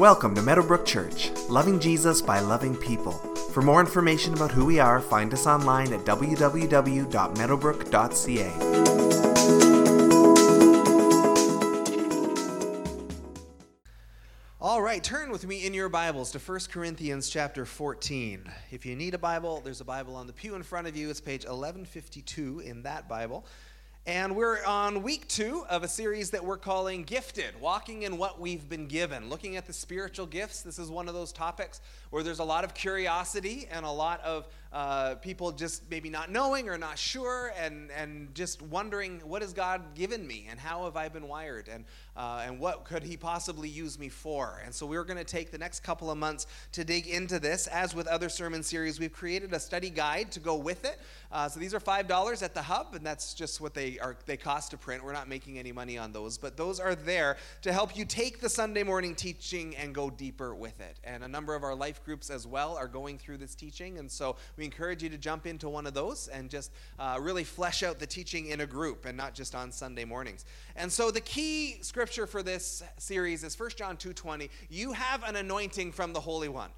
Welcome to Meadowbrook Church, loving Jesus by loving people. For more information about who we are, find us online at www.meadowbrook.ca. All right, turn with me in your Bibles to 1 Corinthians chapter 14. If you need a Bible, there's a Bible on the pew in front of you. It's page 1152 in that Bible. And we're on week two of a series that we're calling Gifted, Walking in What We've Been Given, looking at the spiritual gifts. This is one of those topics where there's a lot of curiosity and a lot of uh, people just maybe not knowing or not sure and, and just wondering, what has God given me and how have I been wired and, uh, and what could He possibly use me for? And so we're going to take the next couple of months to dig into this. As with other sermon series, we've created a study guide to go with it. Uh, so these are $5 at the hub, and that's just what they are. They cost to print. We're not making any money on those, but those are there to help you take the Sunday morning teaching and go deeper with it. And a number of our life groups as well are going through this teaching, and so we encourage you to jump into one of those and just uh, really flesh out the teaching in a group and not just on Sunday mornings. And so the key scripture for this series is 1 John 2:20. You have an anointing from the Holy One.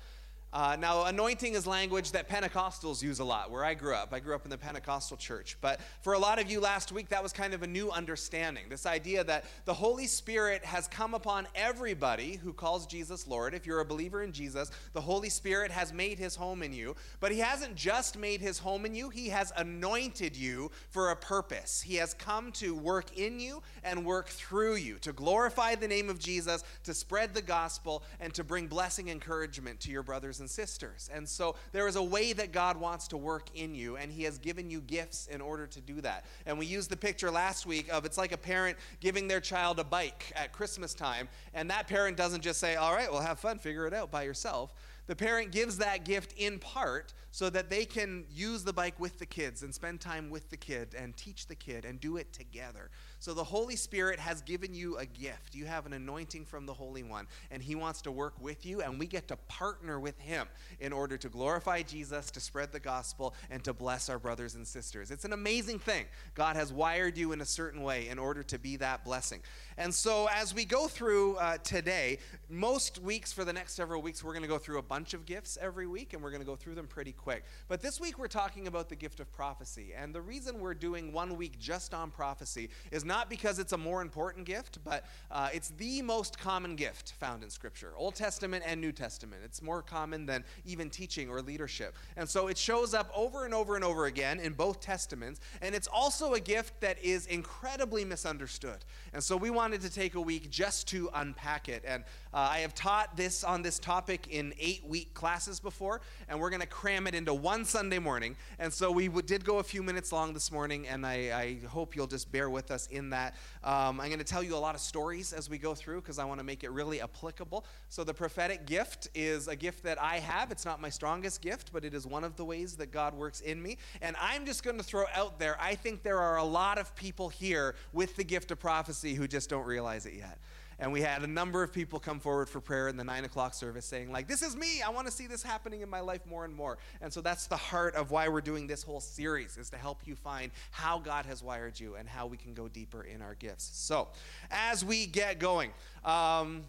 Uh, now, anointing is language that Pentecostals use a lot where I grew up. I grew up in the Pentecostal church. But for a lot of you last week, that was kind of a new understanding. This idea that the Holy Spirit has come upon everybody who calls Jesus Lord. If you're a believer in Jesus, the Holy Spirit has made his home in you. But he hasn't just made his home in you, he has anointed you for a purpose. He has come to work in you and work through you, to glorify the name of Jesus, to spread the gospel, and to bring blessing and encouragement to your brothers and sisters. And so there is a way that God wants to work in you, and He has given you gifts in order to do that. And we used the picture last week of it's like a parent giving their child a bike at Christmas time, and that parent doesn't just say, All right, well, have fun, figure it out by yourself. The parent gives that gift in part so that they can use the bike with the kids and spend time with the kid and teach the kid and do it together. So the Holy Spirit has given you a gift. You have an anointing from the Holy One, and He wants to work with you, and we get to partner with Him in order to glorify Jesus, to spread the gospel, and to bless our brothers and sisters. It's an amazing thing. God has wired you in a certain way in order to be that blessing. And so as we go through uh, today, most weeks for the next several weeks, we're going to go through a bunch of gifts every week, and we're going to go through them pretty quick. But this week, we're talking about the gift of prophecy. And the reason we're doing one week just on prophecy is not because it's a more important gift, but uh, it's the most common gift found in Scripture Old Testament and New Testament. It's more common than even teaching or leadership. And so it shows up over and over and over again in both Testaments. And it's also a gift that is incredibly misunderstood. And so we wanted to take a week just to unpack it. And uh, I have taught this on this topic in eight week classes before, and we're going to cram it into one Sunday morning. And so we did go a few minutes long this morning, and I, I hope you'll just bear with us in that. Um, I'm going to tell you a lot of stories as we go through because I want to make it really applicable. So, the prophetic gift is a gift that I have. It's not my strongest gift, but it is one of the ways that God works in me. And I'm just going to throw out there I think there are a lot of people here with the gift of prophecy who just don't realize it yet and we had a number of people come forward for prayer in the nine o'clock service saying like this is me. I want to see this happening in my life more and more. And so that's the heart of why we're doing this whole series is to help you find how god has wired you and how we can go deeper in our gifts. So as we get going um,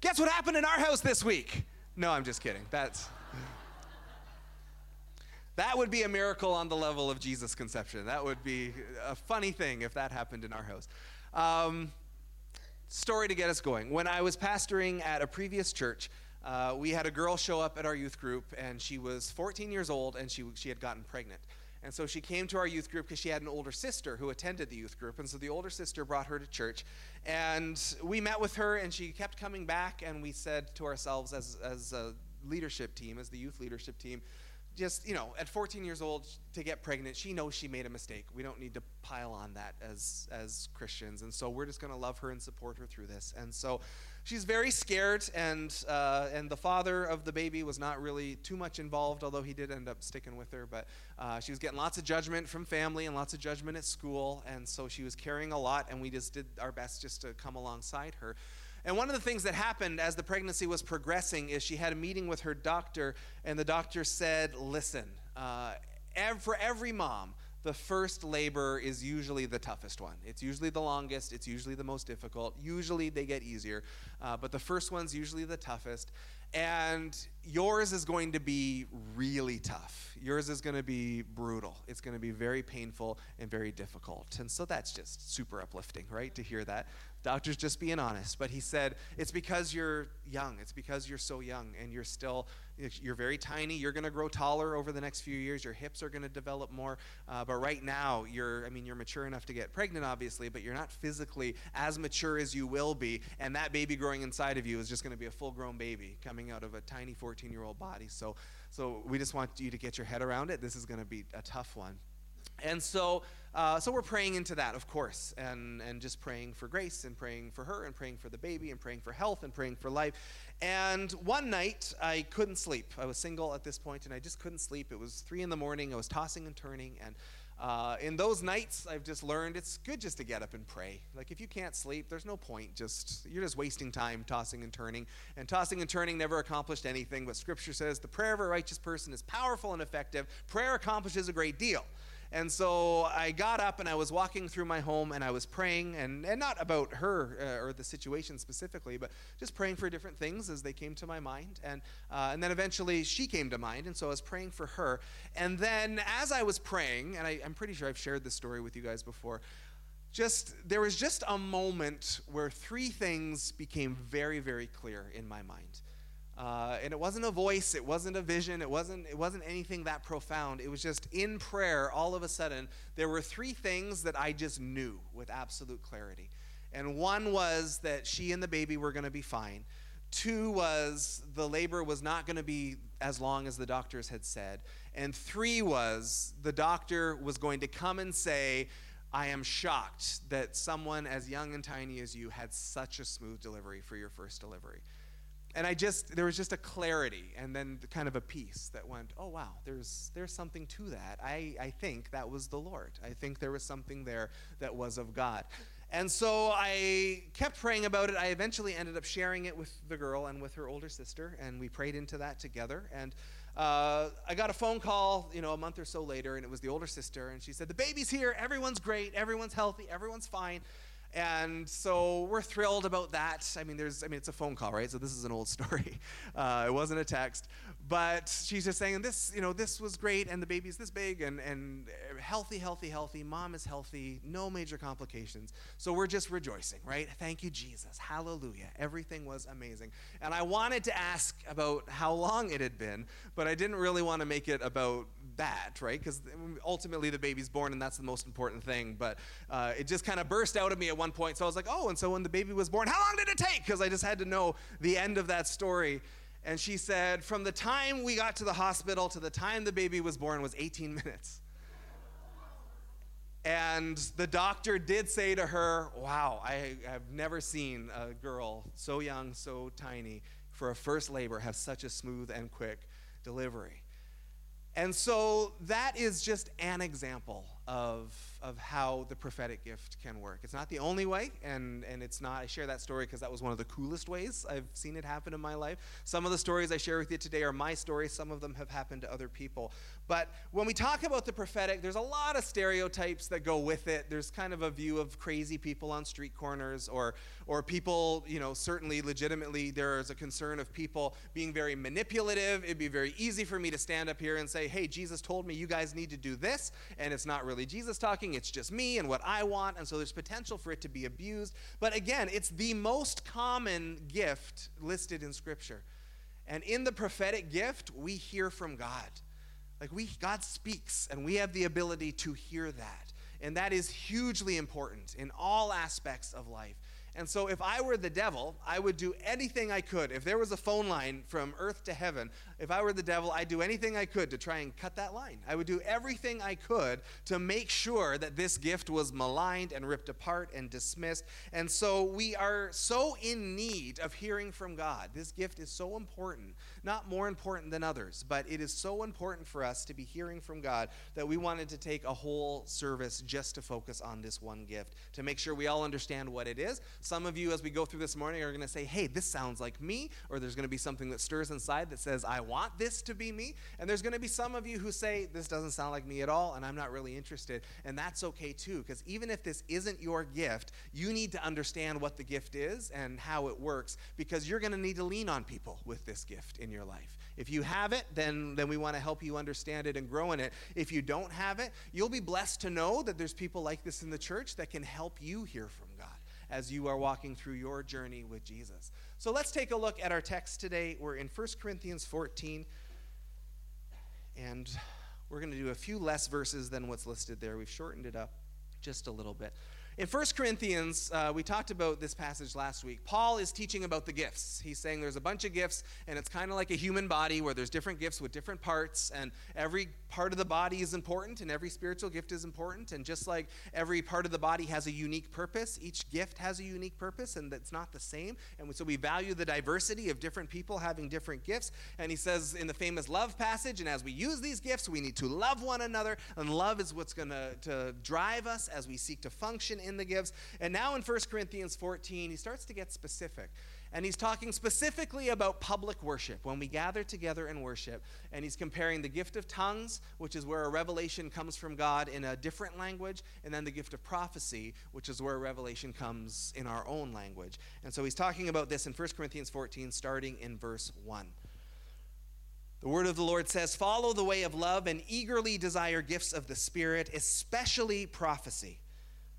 guess what happened in our house this week? No i'm just kidding. That's that would be a miracle on the level of jesus conception. That would be a funny thing if that happened in our house. Um, story to get us going. When I was pastoring at a previous church, uh, we had a girl show up at our youth group, and she was 14 years old, and she, she had gotten pregnant. And so she came to our youth group because she had an older sister who attended the youth group. And so the older sister brought her to church. And we met with her, and she kept coming back. And we said to ourselves, as, as a leadership team, as the youth leadership team, just, you know, at 14 years old to get pregnant, she knows she made a mistake. We don't need to pile on that as as Christians. And so we're just going to love her and support her through this. And so she's very scared and uh, and the father of the baby was not really too much involved, although he did end up sticking with her, but uh, she was getting lots of judgment from family and lots of judgment at school, and so she was carrying a lot and we just did our best just to come alongside her. And one of the things that happened as the pregnancy was progressing is she had a meeting with her doctor, and the doctor said, Listen, uh, ev- for every mom, the first labor is usually the toughest one. It's usually the longest, it's usually the most difficult. Usually they get easier, uh, but the first one's usually the toughest. And yours is going to be really tough. Yours is going to be brutal. It's going to be very painful and very difficult. And so that's just super uplifting, right, to hear that. Doctor's just being honest. But he said, it's because you're young. It's because you're so young and you're still, you're very tiny. You're going to grow taller over the next few years. Your hips are going to develop more. Uh, but right now, you're, I mean, you're mature enough to get pregnant, obviously, but you're not physically as mature as you will be. And that baby growing inside of you is just going to be a full grown baby coming out of a tiny 14 year old body. So, so we just want you to get your head around it. This is going to be a tough one. And so, uh, so we're praying into that, of course, and, and just praying for grace and praying for her and praying for the baby and praying for health and praying for life. And one night, I couldn't sleep. I was single at this point, and I just couldn't sleep. It was three in the morning. I was tossing and turning, and uh, in those nights, I've just learned it's good just to get up and pray. Like if you can't sleep, there's no point. Just you're just wasting time tossing and turning. And tossing and turning never accomplished anything. But Scripture says the prayer of a righteous person is powerful and effective. Prayer accomplishes a great deal. And so I got up and I was walking through my home and I was praying, and, and not about her uh, or the situation specifically, but just praying for different things as they came to my mind. And, uh, and then eventually she came to mind, and so I was praying for her. And then as I was praying, and I, I'm pretty sure I've shared this story with you guys before, just there was just a moment where three things became very, very clear in my mind. Uh, and it wasn't a voice, it wasn't a vision, it wasn't, it wasn't anything that profound. It was just in prayer, all of a sudden, there were three things that I just knew with absolute clarity. And one was that she and the baby were going to be fine. Two was the labor was not going to be as long as the doctors had said. And three was the doctor was going to come and say, I am shocked that someone as young and tiny as you had such a smooth delivery for your first delivery and I just there was just a clarity and then kind of a peace that went, oh wow, there's there's something to that. I, I think that was the Lord. I think there was something there that was of God. And so I kept praying about it. I eventually ended up sharing it with the girl and with her older sister, and we prayed into that together. And uh, I got a phone call, you know, a month or so later, and it was the older sister, and she said, "The baby's here. Everyone's great. Everyone's healthy. Everyone's fine." And so we're thrilled about that. I mean, there's, I mean, it's a phone call, right? So this is an old story. Uh, it wasn't a text. But she's just saying, this, you know, this was great, and the baby's this big, and, and healthy, healthy, healthy. Mom is healthy, no major complications. So we're just rejoicing, right? Thank you, Jesus. Hallelujah. Everything was amazing. And I wanted to ask about how long it had been, but I didn't really want to make it about that, right? Because ultimately the baby's born, and that's the most important thing. But uh, it just kind of burst out of me at one point. So I was like, oh, and so when the baby was born, how long did it take? Because I just had to know the end of that story. And she said, from the time we got to the hospital to the time the baby was born was 18 minutes. And the doctor did say to her, Wow, I have never seen a girl so young, so tiny, for a first labor have such a smooth and quick delivery. And so that is just an example of, of how the prophetic gift can work. It's not the only way, and, and it's not, I share that story because that was one of the coolest ways I've seen it happen in my life. Some of the stories I share with you today are my stories, some of them have happened to other people. But when we talk about the prophetic, there's a lot of stereotypes that go with it. There's kind of a view of crazy people on street corners, or, or people, you know, certainly legitimately, there is a concern of people being very manipulative. It'd be very easy for me to stand up here and say, hey, Jesus told me you guys need to do this, and it's not really Jesus talking, it's just me and what I want, and so there's potential for it to be abused. But again, it's the most common gift listed in Scripture. And in the prophetic gift, we hear from God. Like we God speaks and we have the ability to hear that. And that is hugely important in all aspects of life. And so, if I were the devil, I would do anything I could. If there was a phone line from earth to heaven, if I were the devil, I'd do anything I could to try and cut that line. I would do everything I could to make sure that this gift was maligned and ripped apart and dismissed. And so, we are so in need of hearing from God. This gift is so important, not more important than others, but it is so important for us to be hearing from God that we wanted to take a whole service just to focus on this one gift, to make sure we all understand what it is Some of you, as we go through this morning, are going to say, hey, this sounds like me, or there's going to be something that stirs inside that says, I want this to be me. And there's going to be some of you who say, this doesn't sound like me at all, and I'm not really interested. And that's okay too, because even if this isn't your gift, you need to understand what the gift is and how it works, because you're going to need to lean on people with this gift in your life. If you have it, then, then we want to help you understand it and grow in it. If you don't have it, you'll be blessed to know that there's people like this in the church that can help you hear from God as you are walking through your journey with Jesus. So let's take a look at our text today. We're in 1 Corinthians 14, and we're going to do a few less verses than what's listed there. We've shortened it up just a little bit. In 1 Corinthians, uh, we talked about this passage last week. Paul is teaching about the gifts. He's saying there's a bunch of gifts, and it's kind of like a human body where there's different gifts with different parts, and every part of the body is important, and every spiritual gift is important. And just like every part of the body has a unique purpose, each gift has a unique purpose, and it's not the same. And so we value the diversity of different people having different gifts. And he says in the famous love passage, and as we use these gifts, we need to love one another, and love is what's going to drive us as we seek to function in the gifts. And now in 1 Corinthians 14, he starts to get specific. And he's talking specifically about public worship, when we gather together and worship. And he's comparing the gift of tongues, which is where a revelation comes from God in a different language, and then the gift of prophecy, which is where a revelation comes in our own language. And so he's talking about this in 1 Corinthians 14, starting in verse 1. The word of the Lord says, Follow the way of love and eagerly desire gifts of the Spirit, especially prophecy.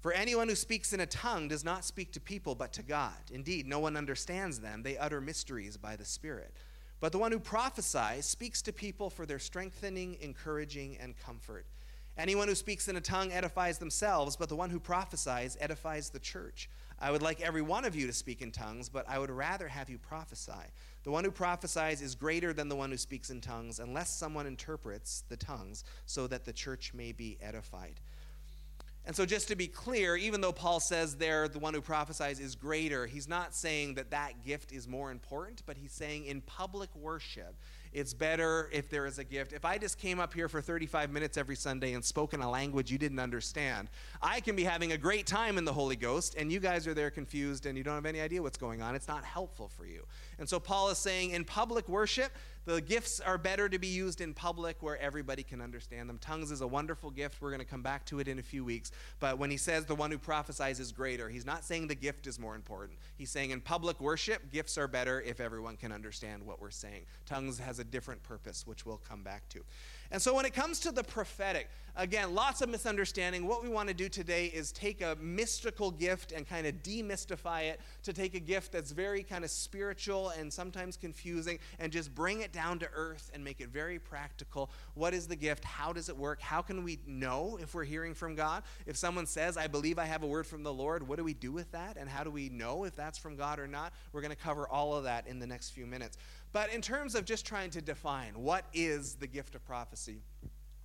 For anyone who speaks in a tongue does not speak to people but to God. Indeed, no one understands them. They utter mysteries by the Spirit. But the one who prophesies speaks to people for their strengthening, encouraging, and comfort. Anyone who speaks in a tongue edifies themselves, but the one who prophesies edifies the church. I would like every one of you to speak in tongues, but I would rather have you prophesy. The one who prophesies is greater than the one who speaks in tongues, unless someone interprets the tongues, so that the church may be edified. And so, just to be clear, even though Paul says there the one who prophesies is greater, he's not saying that that gift is more important, but he's saying in public worship, it's better if there is a gift. If I just came up here for 35 minutes every Sunday and spoke in a language you didn't understand, I can be having a great time in the Holy Ghost, and you guys are there confused and you don't have any idea what's going on. It's not helpful for you. And so Paul is saying in public worship, the gifts are better to be used in public where everybody can understand them. Tongues is a wonderful gift. We're going to come back to it in a few weeks. But when he says the one who prophesies is greater, he's not saying the gift is more important. He's saying in public worship, gifts are better if everyone can understand what we're saying. Tongues has a different purpose, which we'll come back to. And so when it comes to the prophetic, again, lots of misunderstanding. What we want to do today is take a mystical gift and kind of demystify it to take a gift that's very kind of spiritual and sometimes confusing and just bring it down to earth and make it very practical. What is the gift? How does it work? How can we know if we're hearing from God? If someone says, I believe I have a word from the Lord, what do we do with that? And how do we know if that's from God or not? We're going to cover all of that in the next few minutes. But in terms of just trying to define what is the gift of prophecy,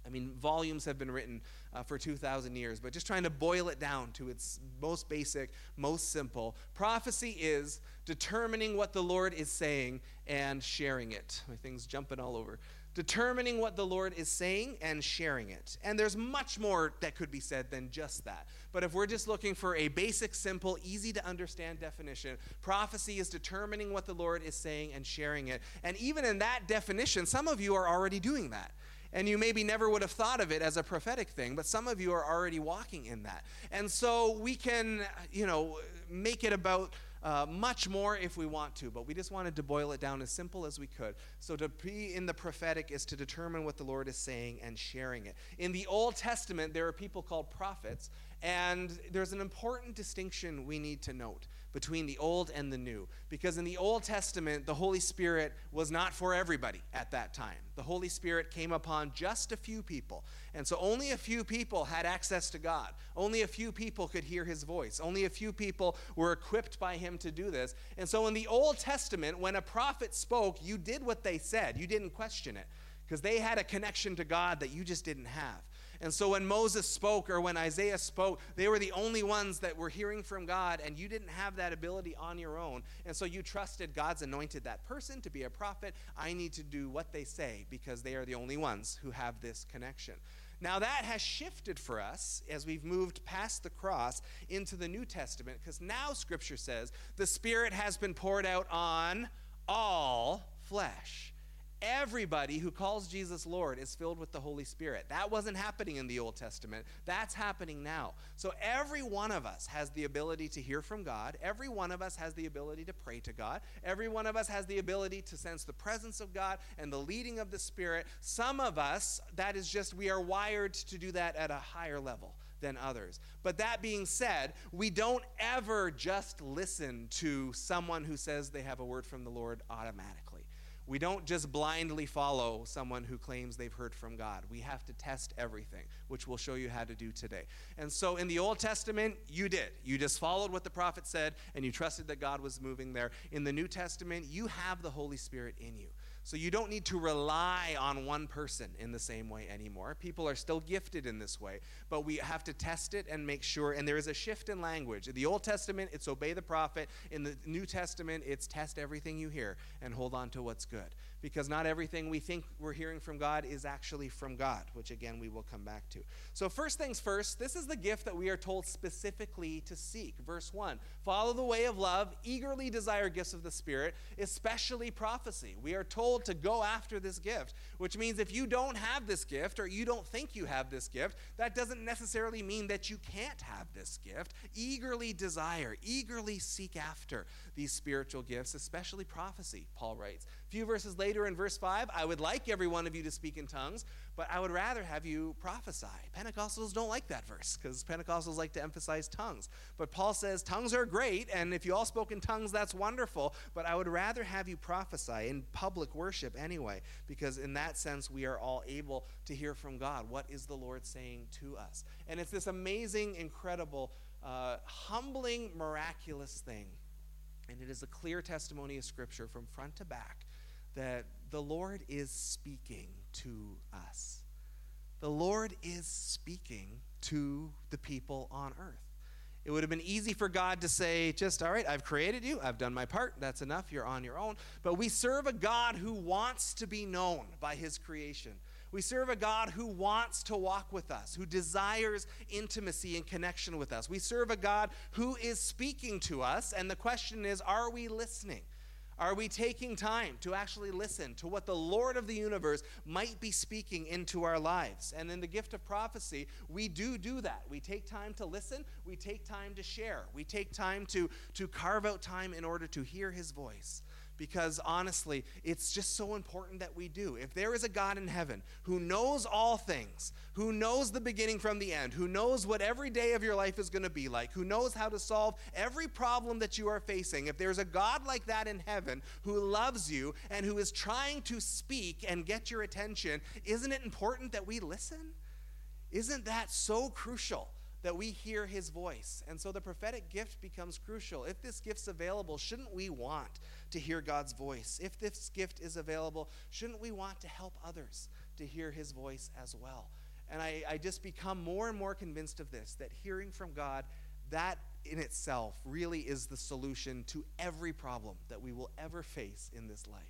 I mean, volumes have been written uh, for 2,000 years, but just trying to boil it down to its most basic, most simple. Prophecy is determining what the Lord is saying and sharing it. My thing's jumping all over determining what the Lord is saying and sharing it. And there's much more that could be said than just that. But if we're just looking for a basic, simple, easy to understand definition, prophecy is determining what the Lord is saying and sharing it. And even in that definition, some of you are already doing that. And you maybe never would have thought of it as a prophetic thing, but some of you are already walking in that. And so we can, you know, make it about uh, much more if we want to, but we just wanted to boil it down as simple as we could. So, to be in the prophetic is to determine what the Lord is saying and sharing it. In the Old Testament, there are people called prophets, and there's an important distinction we need to note between the Old and the New. Because in the Old Testament, the Holy Spirit was not for everybody at that time. The Holy Spirit came upon just a few people. And so only a few people had access to God. Only a few people could hear his voice. Only a few people were equipped by him to do this. And so in the Old Testament, when a prophet spoke, you did what they said, you didn't question it. Because they had a connection to God that you just didn't have. And so when Moses spoke or when Isaiah spoke, they were the only ones that were hearing from God, and you didn't have that ability on your own. And so you trusted God's anointed that person to be a prophet. I need to do what they say because they are the only ones who have this connection. Now, that has shifted for us as we've moved past the cross into the New Testament, because now Scripture says the Spirit has been poured out on all flesh. Everybody who calls Jesus Lord is filled with the Holy Spirit. That wasn't happening in the Old Testament. That's happening now. So every one of us has the ability to hear from God. Every one of us has the ability to pray to God. Every one of us has the ability to sense the presence of God and the leading of the Spirit. Some of us, that is just, we are wired to do that at a higher level than others. But that being said, we don't ever just listen to someone who says they have a word from the Lord automatically. We don't just blindly follow someone who claims they've heard from God. We have to test everything, which we'll show you how to do today. And so in the Old Testament, you did. You just followed what the prophet said and you trusted that God was moving there. In the New Testament, you have the Holy Spirit in you. So you don't need to rely on one person in the same way anymore. People are still gifted in this way, but we have to test it and make sure. And there is a shift in language. In the Old Testament, it's obey the prophet. In the New Testament, it's test everything you hear and hold on to what's good because not everything we think we're hearing from God is actually from God, which again we will come back to. So, first things first, this is the gift that we are told specifically to seek. Verse 1 Follow the way of love, eagerly desire gifts of the Spirit, especially prophecy. We are told to go after this gift, which means if you don't have this gift or you don't think you have this gift, that doesn't necessarily mean that you can't have this gift. Eagerly desire, eagerly seek after these spiritual gifts, especially prophecy, Paul writes. Few verses later, later in verse 5, I would like every one of you to speak in tongues, but I would rather have you prophesy. Pentecostals don't like that verse because Pentecostals like to emphasize tongues. But Paul says tongues are great, and if you all spoke in tongues, that's wonderful, but I would rather have you prophesy in public worship anyway, because in that sense, we are all able to hear from God. What is the Lord saying to us? And it's this amazing, incredible, uh, humbling, miraculous thing. And it is a clear testimony of Scripture from front to back that the Lord is speaking to us. The Lord is speaking to the people on earth. It would have been easy for God to say, just, all right, I've created you, I've done my part, that's enough, you're on your own. But we serve a God who wants to be known by his creation. We serve a God who wants to walk with us, who desires intimacy and connection with us. We serve a God who is speaking to us, and the question is, are we listening? Are we taking time to actually listen to what the Lord of the universe might be speaking into our lives? And in the gift of prophecy, we do do that. We take time to listen, we take time to share, we take time to, to carve out time in order to hear his voice because honestly, it's just so important that we do. If there is a God in heaven who knows all things, who knows the beginning from the end, who knows what every day of your life is going to be like, who knows how to solve every problem that you are facing, if there's a God like that in heaven who loves you and who is trying to speak and get your attention, isn't it important that we listen? Isn't that so crucial? That we hear his voice. And so the prophetic gift becomes crucial. If this gift's available, shouldn't we want to hear God's voice? If this gift is available, shouldn't we want to help others to hear his voice as well? And I, I just become more and more convinced of this that hearing from God, that in itself really is the solution to every problem that we will ever face in this life.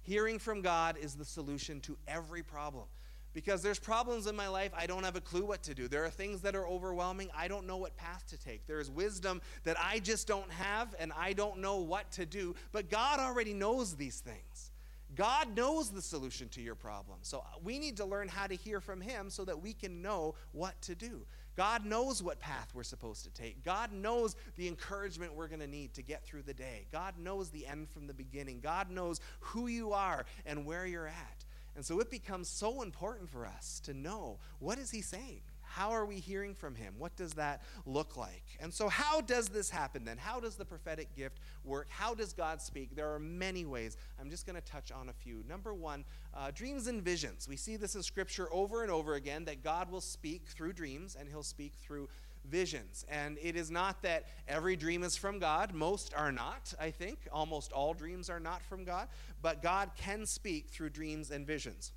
Hearing from God is the solution to every problem because there's problems in my life I don't have a clue what to do. There are things that are overwhelming. I don't know what path to take. There is wisdom that I just don't have and I don't know what to do. But God already knows these things. God knows the solution to your problem. So uh, we need to learn how to hear from Him so that we can know what to do. God knows what path we're supposed to take. God knows the encouragement we're going to need to get through the day. God knows the end from the beginning. God knows who you are and where you're at. And so it becomes so important for us to know what is he saying? How are we hearing from him? What does that look like? And so, how does this happen then? How does the prophetic gift work? How does God speak? There are many ways. I'm just going to touch on a few. Number one, uh, dreams and visions. We see this in Scripture over and over again that God will speak through dreams and he'll speak through visions. And it is not that every dream is from God. Most are not, I think. Almost all dreams are not from God. But God can speak through dreams and visions.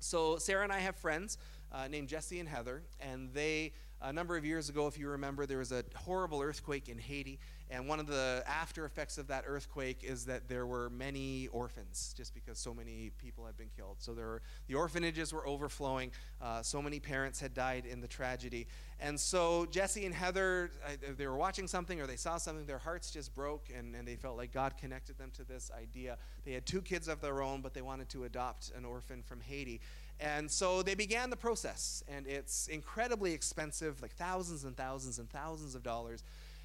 So, Sarah and I have friends uh, named Jesse and Heather, and they, a number of years ago, if you remember, there was a horrible earthquake in Haiti, And one of the after effects of that earthquake is that there were many orphans, just because so many people had been killed. So there were, the orphanages were overflowing. Uh, so many parents had died in the tragedy. And so Jesse and Heather, they were watching something or they saw something, their hearts just broke, and, and they felt like God connected them to this idea. They had two kids of their own, but they wanted to adopt an orphan from Haiti. And so they began the process, and it's incredibly expensive, like thousands and thousands and thousands of dollars.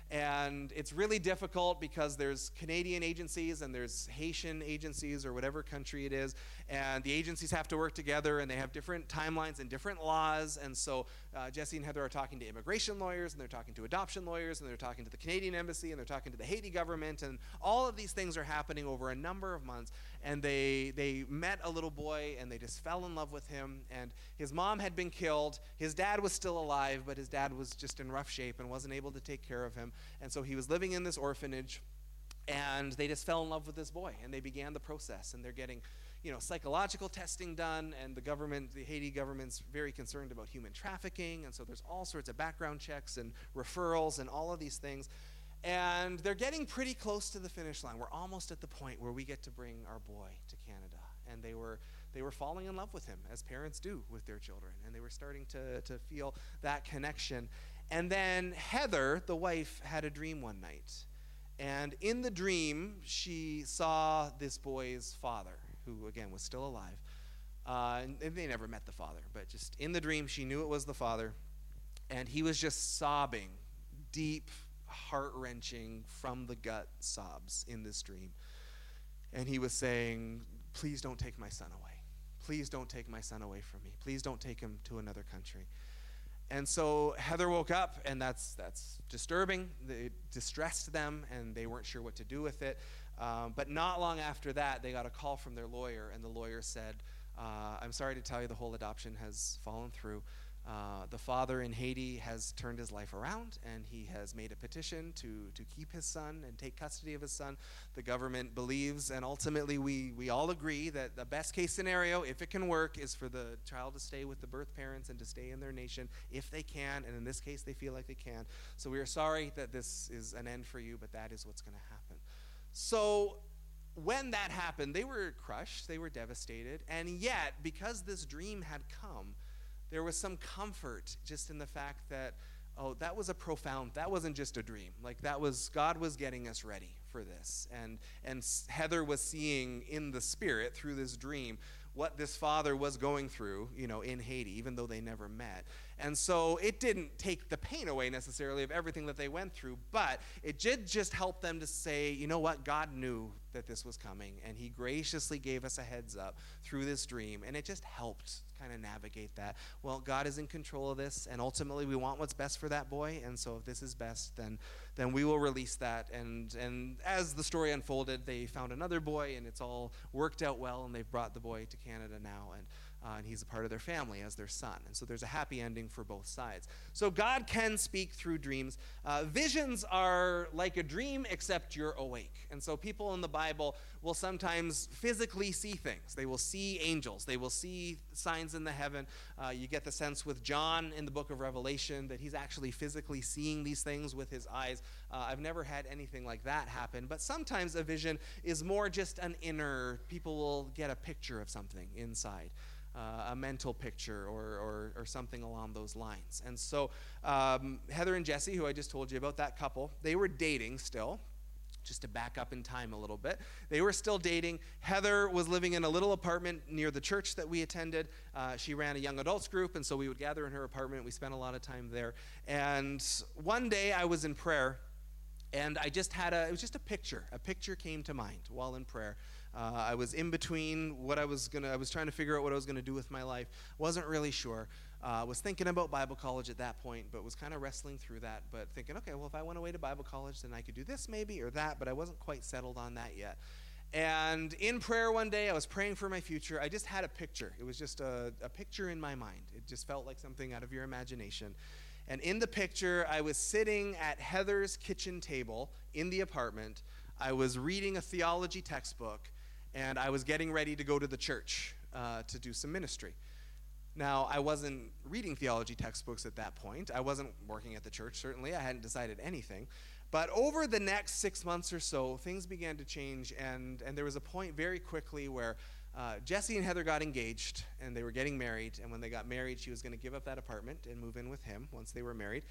And it's really difficult because there's Canadian agencies and there's Haitian agencies or whatever country it is. And the agencies have to work together and they have different timelines and different laws. And so uh, Jesse and Heather are talking to immigration lawyers and they're talking to adoption lawyers and they're talking to the Canadian embassy and they're talking to the Haiti government. And all of these things are happening over a number of months. And they, they met a little boy and they just fell in love with him. And his mom had been killed. His dad was still alive, but his dad was just in rough shape and wasn't able to take care of him. And so he was living in this orphanage, and they just fell in love with this boy, and they began the process, and they're getting you know, psychological testing done, and the government, the Haiti government's very concerned about human trafficking, and so there's all sorts of background checks and referrals and all of these things. And they're getting pretty close to the finish line. We're almost at the point where we get to bring our boy to Canada. And they were they were falling in love with him, as parents do with their children, and they were starting to, to feel that connection. And then Heather, the wife, had a dream one night. And in the dream, she saw this boy's father, who, again, was still alive. Uh, and they never met the father, but just in the dream, she knew it was the father. And he was just sobbing, deep, heart wrenching, from the gut sobs in this dream. And he was saying, Please don't take my son away. Please don't take my son away from me. Please don't take him to another country. And so Heather woke up, and that's, that's disturbing. It distressed them, and they weren't sure what to do with it. Um, but not long after that, they got a call from their lawyer, and the lawyer said, uh, I'm sorry to tell you the whole adoption has fallen through. Uh, the father in Haiti has turned his life around and he has made a petition to, to keep his son and take custody of his son. The government believes, and ultimately we, we all agree, that the best case scenario, if it can work, is for the child to stay with the birth parents and to stay in their nation if they can. And in this case, they feel like they can. So we are sorry that this is an end for you, but that is what's going to happen. So when that happened, they were crushed, they were devastated, and yet, because this dream had come, there was some comfort just in the fact that oh that was a profound that wasn't just a dream like that was god was getting us ready for this and and heather was seeing in the spirit through this dream what this father was going through, you know, in Haiti, even though they never met. And so it didn't take the pain away necessarily of everything that they went through, but it did just help them to say, you know what, God knew that this was coming, and He graciously gave us a heads up through this dream, and it just helped kind of navigate that. Well, God is in control of this, and ultimately we want what's best for that boy, and so if this is best, then then we will release that. And and as the story unfolded, they found another boy, and it's all worked out well, and they've brought the boy to Canada now, and uh, and he's a part of their family as their son. And so there's a happy ending for both sides. So God can speak through dreams. Uh, visions are like a dream, except you're awake. And so people in the Bible will sometimes physically see things. They will see angels, they will see signs in the heaven. Uh, you get the sense with John in the book of Revelation that he's actually physically seeing these things with his eyes. Uh, I've never had anything like that happen, but sometimes a vision is more just an inner, people will get a picture of something inside uh, a mental picture or, or, or, something along those lines. And so um, Heather and Jesse, who I just told you about, that couple, they were dating still. Just to back up in time a little bit, they were still dating. Heather was living in a little apartment near the church that we attended. Uh, she ran a young adults group, and so we would gather in her apartment. We spent a lot of time there. And one day I was in prayer, and I just had a, it was just a picture. A picture came to mind while in prayer. Uh, I was in between what I was gonna. I was trying to figure out what I was gonna do with my life. wasn't really sure. Uh, was thinking about Bible college at that point, but was kind of wrestling through that. But thinking, okay, well, if I went away to Bible college, then I could do this maybe or that. But I wasn't quite settled on that yet. And in prayer one day, I was praying for my future. I just had a picture. It was just a, a picture in my mind. It just felt like something out of your imagination. And in the picture, I was sitting at Heather's kitchen table in the apartment. I was reading a theology textbook and I was getting ready to go to the church uh, to do some ministry. Now, I wasn't reading theology textbooks at that point. I wasn't working at the church, certainly. I hadn't decided anything. But over the next six months or so, things began to change, and, and there was a point very quickly where uh, Jesse and Heather got engaged, and they were getting married. And when they got married, she was going to give up that apartment and move in with him once they were married.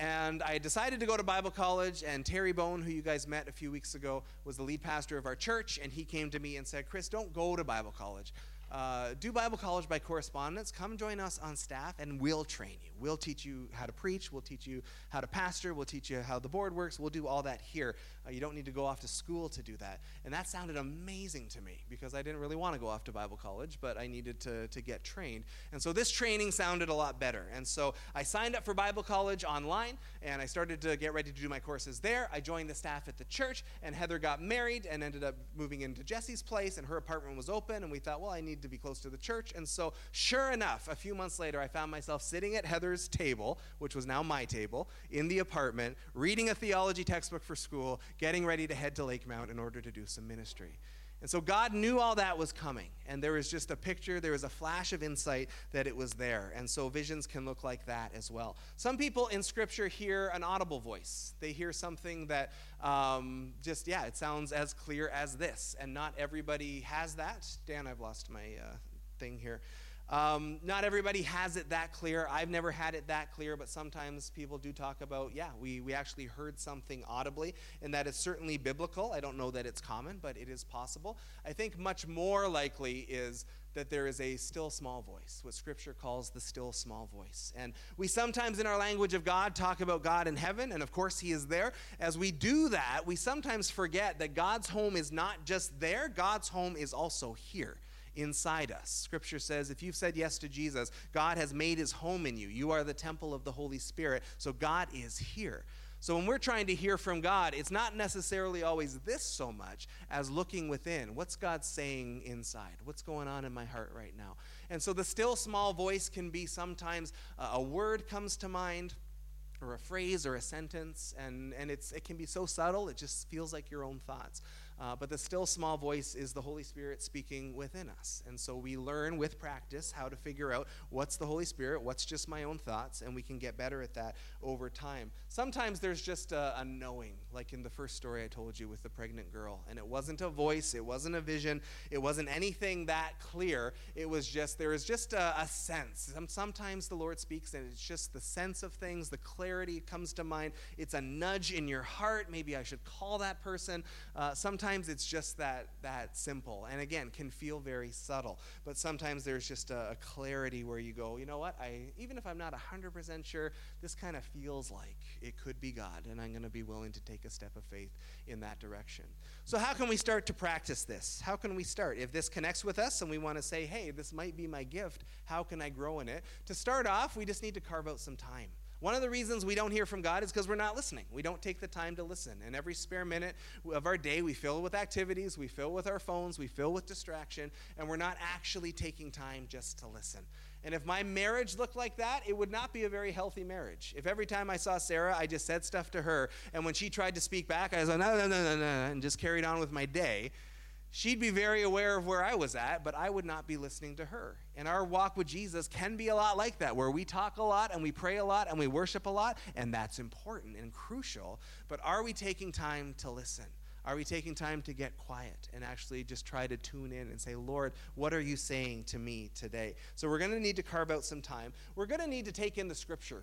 And I decided to go to Bible college, and Terry Bone, who you guys met a few weeks ago, was the lead pastor of our church, and he came to me and said, Chris, don't go to Bible college. Uh, do Bible college by correspondence. Come join us on staff, and we'll train you. We'll teach you how to preach. We'll teach you how to pastor. We'll teach you how the board works. We'll do all that here. Uh, you don't need to go off to school to do that. And that sounded amazing to me because I didn't really want to go off to Bible college, but I needed to, to get trained. And so this training sounded a lot better. And so I signed up for Bible college online, and I started to get ready to do my courses there. I joined the staff at the church, and Heather got married and ended up moving into Jesse's place, and her apartment was open. And we thought, well, I need to be close to the church. And so, sure enough, a few months later, I found myself sitting at Heather's table, which was now my table, in the apartment, reading a theology textbook for school, getting ready to head to Lake Mount in order to do some ministry. And so God knew all that was coming. And there was just a picture, there was a flash of insight that it was there. And so visions can look like that as well. Some people in Scripture hear an audible voice. They hear something that um, just, yeah, it sounds as clear as this. And not everybody has that. Dan, I've lost my uh, thing here. Um, not everybody has it that clear. I've never had it that clear, but sometimes people do talk about, yeah, we, we actually heard something audibly, and that is certainly biblical. I don't know that it's common, but it is possible. I think much more likely is that there is a still small voice, what Scripture calls the still small voice. And we sometimes, in our language of God, talk about God in heaven, and of course, He is there. As we do that, we sometimes forget that God's home is not just there, God's home is also here inside us. Scripture says if you've said yes to Jesus, God has made his home in you. You are the temple of the Holy Spirit, so God is here. So when we're trying to hear from God, it's not necessarily always this so much as looking within. What's God saying inside? What's going on in my heart right now? And so the still small voice can be sometimes a word comes to mind or a phrase or a sentence and, and it's, it can be so subtle it just feels like your own thoughts uh, but the still small voice is the Holy Spirit speaking within us. And so we learn with practice how to figure out what's the Holy Spirit, what's just my own thoughts, and we can get better at that over time. Sometimes there's just a, a knowing, like in the first story I told you with the pregnant girl. And it wasn't a voice, it wasn't a vision, it wasn't anything that clear. It was just, there is just a, a sense. Sometimes the Lord speaks and it's just the sense of things, the clarity comes to mind. It's a nudge in your heart. Maybe I should call that person. Uh, sometimes sometimes it's just that that simple. And again can feel very subtle but sometimes there's just a, a clarity where you go you know what? I even if i'm not 100% sure this kind of feels like it could be god and i'm going to be willing to take a step of faith in that direction. So how can we start to practice this? How can we start? If this connects with us and we want to say hey this might be my gift how can i grow in it? To start off we just need to carve out some time one of the reasons we don't hear from God is because we're not listening. We don't take the time to listen. And every spare minute of our day, we fill with activities, we fill with our phones, we fill with distraction, and we're not actually taking time just to listen. And if my marriage looked like that, it would not be a very healthy marriage. If every time I saw Sarah, I just said stuff to her, and when she tried to speak back, I was like, no, no, no, no, no, and just carried on with my day, she'd be very aware of where I was at, but I would not be listening to her. And our walk with Jesus can be a lot like that, where we talk a lot and we pray a lot and we worship a lot, and that's important and crucial. But are we taking time to listen? Are we taking time to get quiet and actually just try to tune in and say, Lord, what are you saying to me today? So we're going to need to carve out some time. We're going to need to take in the scripture.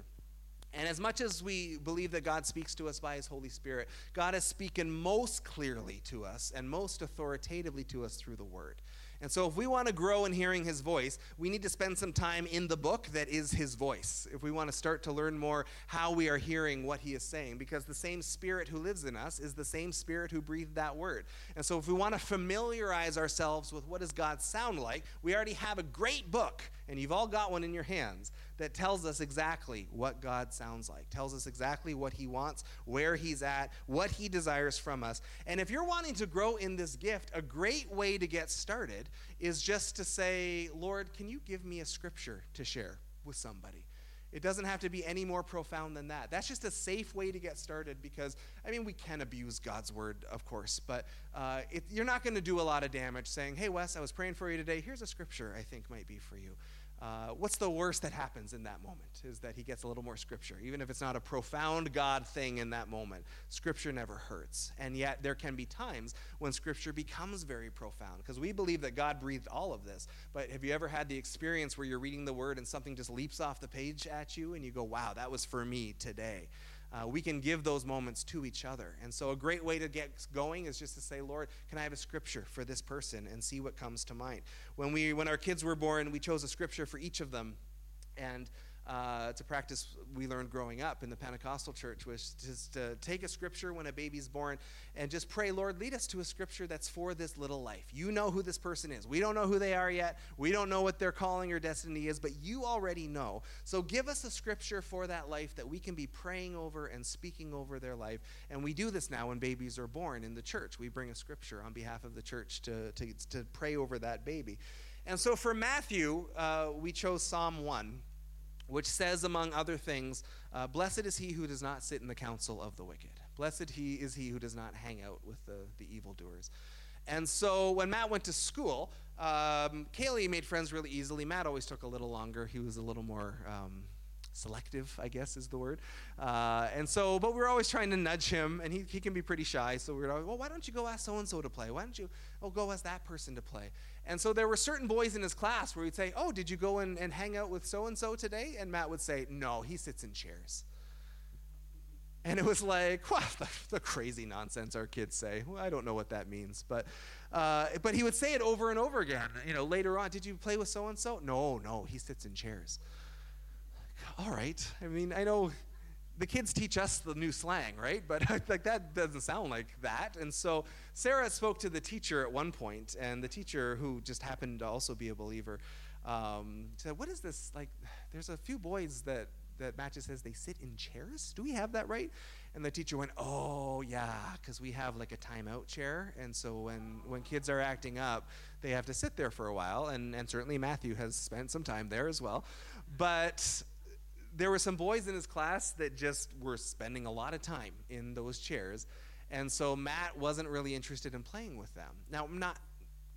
And as much as we believe that God speaks to us by His Holy Spirit, God has spoken most clearly to us and most authoritatively to us through the Word. And so, if we want to grow in hearing his voice, we need to spend some time in the book that is his voice. If we want to start to learn more how we are hearing what he is saying, because the same spirit who lives in us is the same spirit who breathed that word. And so, if we want to familiarize ourselves with what does God sound like, we already have a great book, and you've all got one in your hands that tells us exactly what God sounds like, tells us exactly what He wants, where He's at, what He desires from us. And if you're wanting to grow in this gift, a great way to get started is just to say, Lord, can you give me a scripture to share with somebody? It doesn't have to be any more profound than that. That's just a safe way to get started because, I mean, we can abuse God's word, of course, but uh, it, you're not going to do a lot of damage saying, hey, Wes, I was praying for you today. Here's a scripture I think might be for you. Uh, what's the worst that happens in that moment? Is that he gets a little more scripture. Even if it's not a profound God thing in that moment, scripture never hurts. And yet, there can be times when scripture becomes very profound because we believe that God breathed all of this. But have you ever had the experience where you're reading the word and something just leaps off the page at you and you go, wow, that was for me today? Uh, we can give those moments to each other. And so, a great way to get going is just to say, Lord, can I have a scripture for this person and see what comes to mind? When, we, when our kids were born, we chose a scripture for each of them. And uh, to practice we learned growing up in the Pentecostal church was just to take a scripture when a baby's born and just pray, Lord, lead us to a scripture that's for this little life. You know who this person is. We don't know who they are yet. We don't know what their calling or destiny is, but you already know. So give us a scripture for that life that we can be praying over and speaking over their life. And we do this now when babies are born in the church. We bring a scripture on behalf of the church to, to, to pray over that baby. And so for Matthew, uh, we chose Psalm 1 which says, among other things, uh, Blessed is he who does not sit in the council of the wicked. Blessed he is he who does not hang out with the, the evildoers. And so when Matt went to school, um, Kaylee made friends really easily. Matt always took a little longer. He was a little more um, selective, I guess is the word. Uh, and so, but we are always trying to nudge him, and he, he can be pretty shy. So we are always, well, why don't you go ask so and so to play? Why don't you, oh, go ask that person to play? And so there were certain boys in his class where he'd say, oh, did you go and, and hang out with so and so today? And Matt would say, no, he sits in chairs. And it was like, well, the, the, crazy nonsense our kids say. Well, I don't know what that means, but uh, but he would say it over and over again. You know, later on, did you play with so and so? No, no, he sits in chairs all right. I mean, I know the kids teach us the new slang, right? But like that doesn't sound like that. And so Sarah spoke to the teacher at one point, and the teacher, who just happened to also be a believer, um, said, "What is this? Like, there's a few boys that that Matches says they sit in chairs. Do we have that right?" And the teacher went, "Oh yeah, because we have like a timeout chair, and so when when kids are acting up, they have to sit there for a while. And and certainly Matthew has spent some time there as well, but." There were some boys in his class that just were spending a lot of time in those chairs. And so Matt wasn't really interested in playing with them. Now, not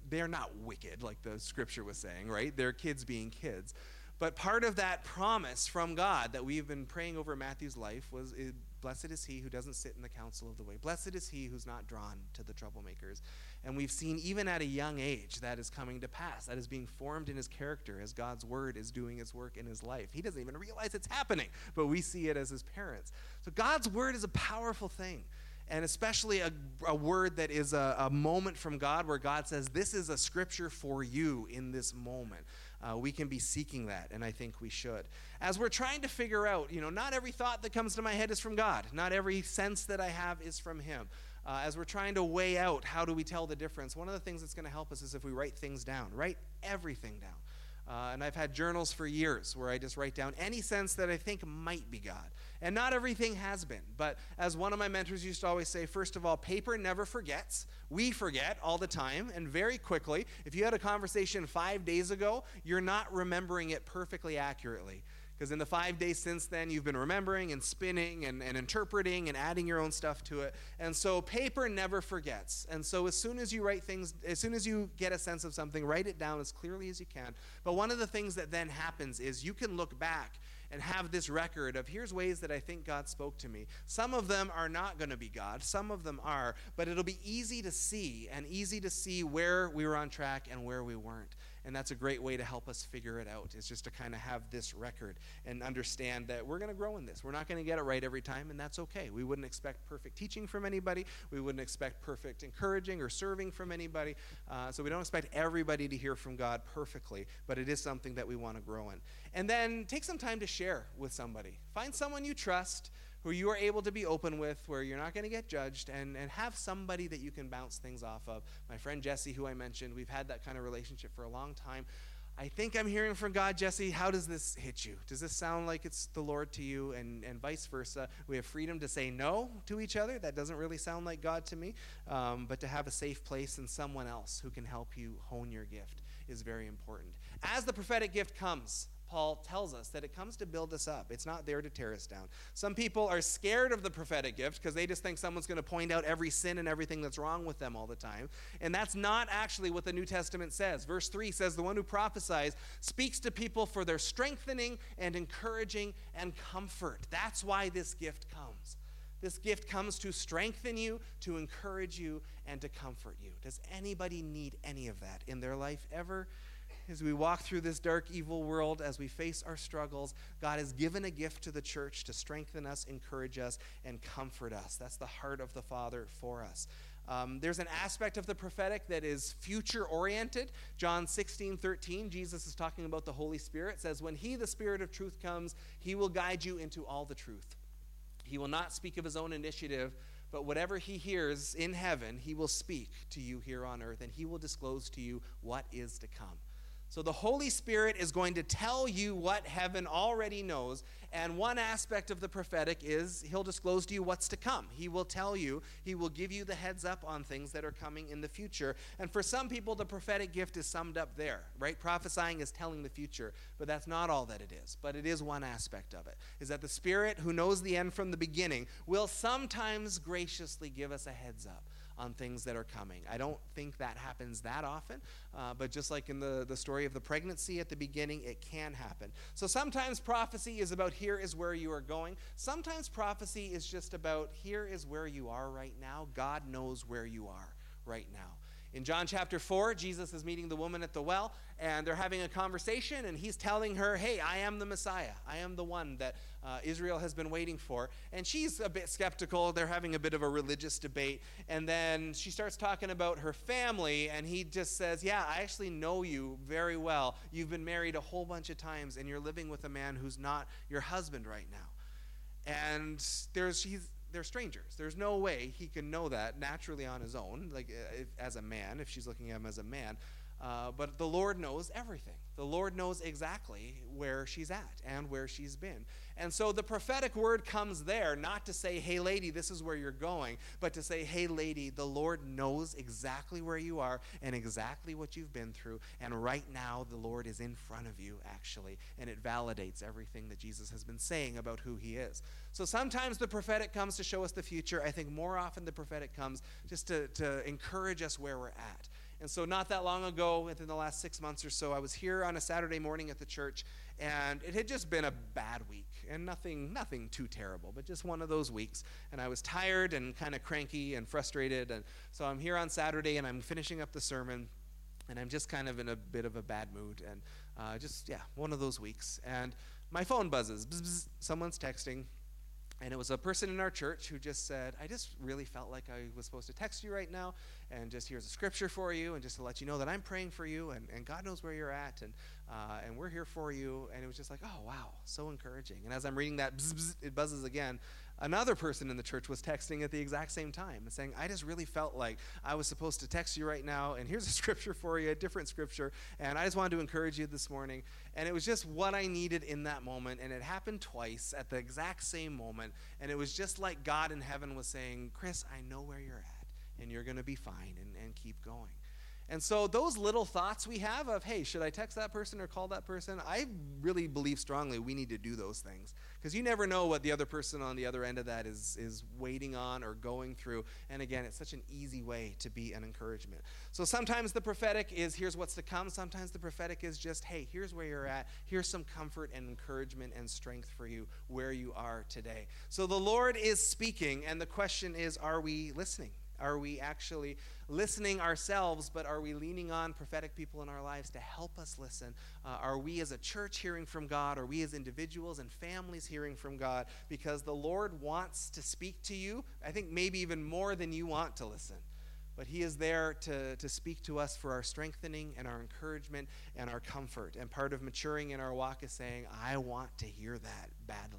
they're not wicked like the scripture was saying, right? They're kids being kids. But part of that promise from God that we've been praying over Matthew's life was Blessed is he who doesn't sit in the council of the way. Blessed is he who's not drawn to the troublemakers. And we've seen even at a young age that is coming to pass. That is being formed in his character as God's word is doing its work in his life. He doesn't even realize it's happening, but we see it as his parents. So God's word is a powerful thing. And especially a, a word that is a, a moment from God where God says, This is a scripture for you in this moment. Uh, we can be seeking that, and I think we should. As we're trying to figure out, you know, not every thought that comes to my head is from God, not every sense that I have is from Him. Uh, as we're trying to weigh out how do we tell the difference, one of the things that's going to help us is if we write things down, write everything down. Uh, and I've had journals for years where I just write down any sense that I think might be God. And not everything has been. But as one of my mentors used to always say, first of all, paper never forgets. We forget all the time and very quickly. If you had a conversation five days ago, you're not remembering it perfectly accurately. Because in the five days since then, you've been remembering and spinning and, and interpreting and adding your own stuff to it. And so paper never forgets. And so as soon as you write things, as soon as you get a sense of something, write it down as clearly as you can. But one of the things that then happens is you can look back and have this record of here's ways that I think God spoke to me. Some of them are not going to be God, some of them are, but it'll be easy to see and easy to see where we were on track and where we weren't and that's a great way to help us figure it out is just to kind of have this record and understand that we're going to grow in this. We're not going to get it right every time and that's okay. We wouldn't expect perfect teaching from anybody. We wouldn't expect perfect encouraging or serving from anybody. Uh, so we don't expect everybody to hear from god perfectly but it is something that we want to grow in. And then take some time to share with somebody. Find someone you trust who you are able to be open with, where you're not going to get judged, and, and have somebody that you can bounce things off of. My friend Jesse, who I mentioned, we've had that kind of relationship for a long time. I think I'm hearing from God, Jesse. How does this hit you? Does this sound like it's the Lord to you? And, and vice versa. We have freedom to say no to each other. That doesn't really sound like God to me. Um, but to have a safe place and someone else who can help you hone your gift is very important. As the prophetic gift comes, Paul tells us that it comes to build us up. It's not there to tear us down. Some people are scared of the prophetic gift because they just think someone's going to point out every sin and everything that's wrong with them all the time. And that's not actually what the New Testament says. Verse 3 says, The one who prophesies speaks to people for their strengthening and encouraging and comfort. That's why this gift comes. This gift comes to strengthen you, to encourage you, and to comfort you. Does anybody need any of that in their life ever? As we walk through this dark, evil world, as we face our struggles, God has given a gift to the church to strengthen us, encourage us, and comfort us. That's the heart of the Father for us. Um, there's an aspect of the prophetic that is future oriented. John 16, 13, Jesus is talking about the Holy Spirit, says, When He, the Spirit of truth, comes, He will guide you into all the truth. He will not speak of his own initiative, but whatever he hears in heaven, he will speak to you here on earth, and he will disclose to you what is to come. So the Holy Spirit is going to tell you what heaven already knows. And one aspect of the prophetic is he'll disclose to you what's to come. He will tell you, he will give you the heads up on things that are coming in the future. And for some people, the prophetic gift is summed up there, right? Prophesying is telling the future, but that's not all that it is. But it is one aspect of it, is that the Spirit who knows the end from the beginning will sometimes graciously give us a heads up on things that are coming. I don't think that happens that often, uh, but just like in the, the story of the pregnancy at the beginning, it can happen. So sometimes prophecy is about here is where you are going. Sometimes prophecy is just about here is where you are right now. God knows where you are right now. In John chapter 4, Jesus is meeting the woman at the well, and they're having a conversation, and he's telling her, Hey, I am the Messiah. I am the one that uh, Israel has been waiting for. And she's a bit skeptical. They're having a bit of a religious debate. And then she starts talking about her family, and he just says, Yeah, I actually know you very well. You've been married a whole bunch of times, and you're living with a man who's not your husband right now. And there's, he's, they're strangers. There's no way he can know that naturally on his own, like if, as a man, if she's looking at him as a man. Uh, but the Lord knows everything. The Lord knows exactly where she's at and where she's been. And so the prophetic word comes there not to say, hey, lady, this is where you're going, but to say, hey, lady, the Lord knows exactly where you are and exactly what you've been through. And right now, the Lord is in front of you, actually. And it validates everything that Jesus has been saying about who he is. So sometimes the prophetic comes to show us the future. I think more often the prophetic comes just to, to encourage us where we're at. And so, not that long ago, within the last six months or so, I was here on a Saturday morning at the church, and it had just been a bad week, and nothing, nothing too terrible, but just one of those weeks. And I was tired and kind of cranky and frustrated, and so I'm here on Saturday, and I'm finishing up the sermon, and I'm just kind of in a bit of a bad mood, and uh, just yeah, one of those weeks. And my phone buzzes, bzz, bzz, someone's texting, and it was a person in our church who just said, I just really felt like I was supposed to text you right now, and just here's a scripture for you, and just to let you know that I'm praying for you, and, and God knows where you're at, and, uh, and we're here for you. And it was just like, oh, wow, so encouraging. And as I'm reading that, bzz, bzz, it buzzes again another person in the church was texting at the exact same time and saying, I just really felt like I was supposed to text you right now, and here's a scripture for you, a different scripture, and I just wanted to encourage you this morning. And it was just what I needed in that moment, and it happened twice at the exact same moment, and it was just like God in heaven was saying, Chris, I know where you're at, and you're going to be fine, and, and keep going. And so those little thoughts we have of, hey, should I text that person or call that person? I really believe strongly we need to do those things because you never know what the other person on the other end of that is is waiting on or going through. And again, it's such an easy way to be an encouragement. So sometimes the prophetic is here's what's to come. Sometimes the prophetic is just, hey, here's where you're at. Here's some comfort and encouragement and strength for you where you are today. So the Lord is speaking, and the question is, are we listening? Are we actually listening ourselves, but are we leaning on prophetic people in our lives to help us listen? Uh, are we as a church hearing from God? Are we as individuals and families hearing from God? Because the Lord wants to speak to you, I think maybe even more than you want to listen. But He is there to, to speak to us for our strengthening and our encouragement and our comfort. And part of maturing in our walk is saying, I want to hear that badly.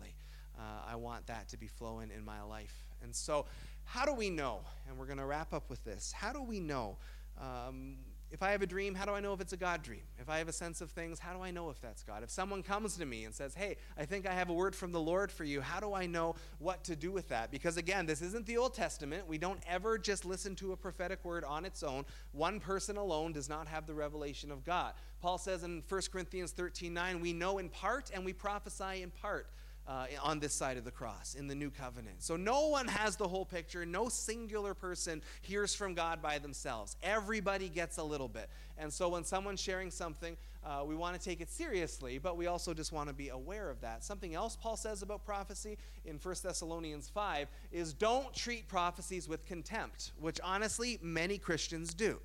I want that to be flowing in my life. And so, how do we know? And we're going to wrap up with this. How do we know? Um, if I have a dream, how do I know if it's a God dream? If I have a sense of things, how do I know if that's God? If someone comes to me and says, Hey, I think I have a word from the Lord for you, how do I know what to do with that? Because again, this isn't the Old Testament. We don't ever just listen to a prophetic word on its own. One person alone does not have the revelation of God. Paul says in 1 Corinthians 13 9, we know in part and we prophesy in part uh, on this side of the cross in the new covenant. So no one has the whole picture. No singular person hears from God by themselves. Everybody gets a little bit. And so when someone's sharing something, uh, we want to take it seriously, but we also just want to be aware of that. Something else Paul says about prophecy in 1 Thessalonians 5 is don't treat prophecies with contempt, which honestly many Christians do.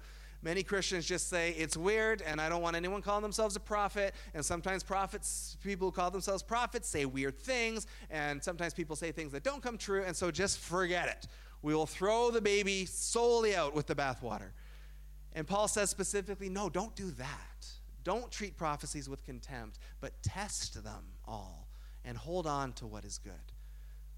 Many Christians just say it's weird and I don't want anyone calling themselves a prophet. And sometimes prophets, people who call themselves prophets, say weird things. And sometimes people say things that don't come true. And so just forget it. We will throw the baby solely out with the bathwater. And Paul says specifically, no, don't do that. Don't treat prophecies with contempt, but test them all and hold on to what is good.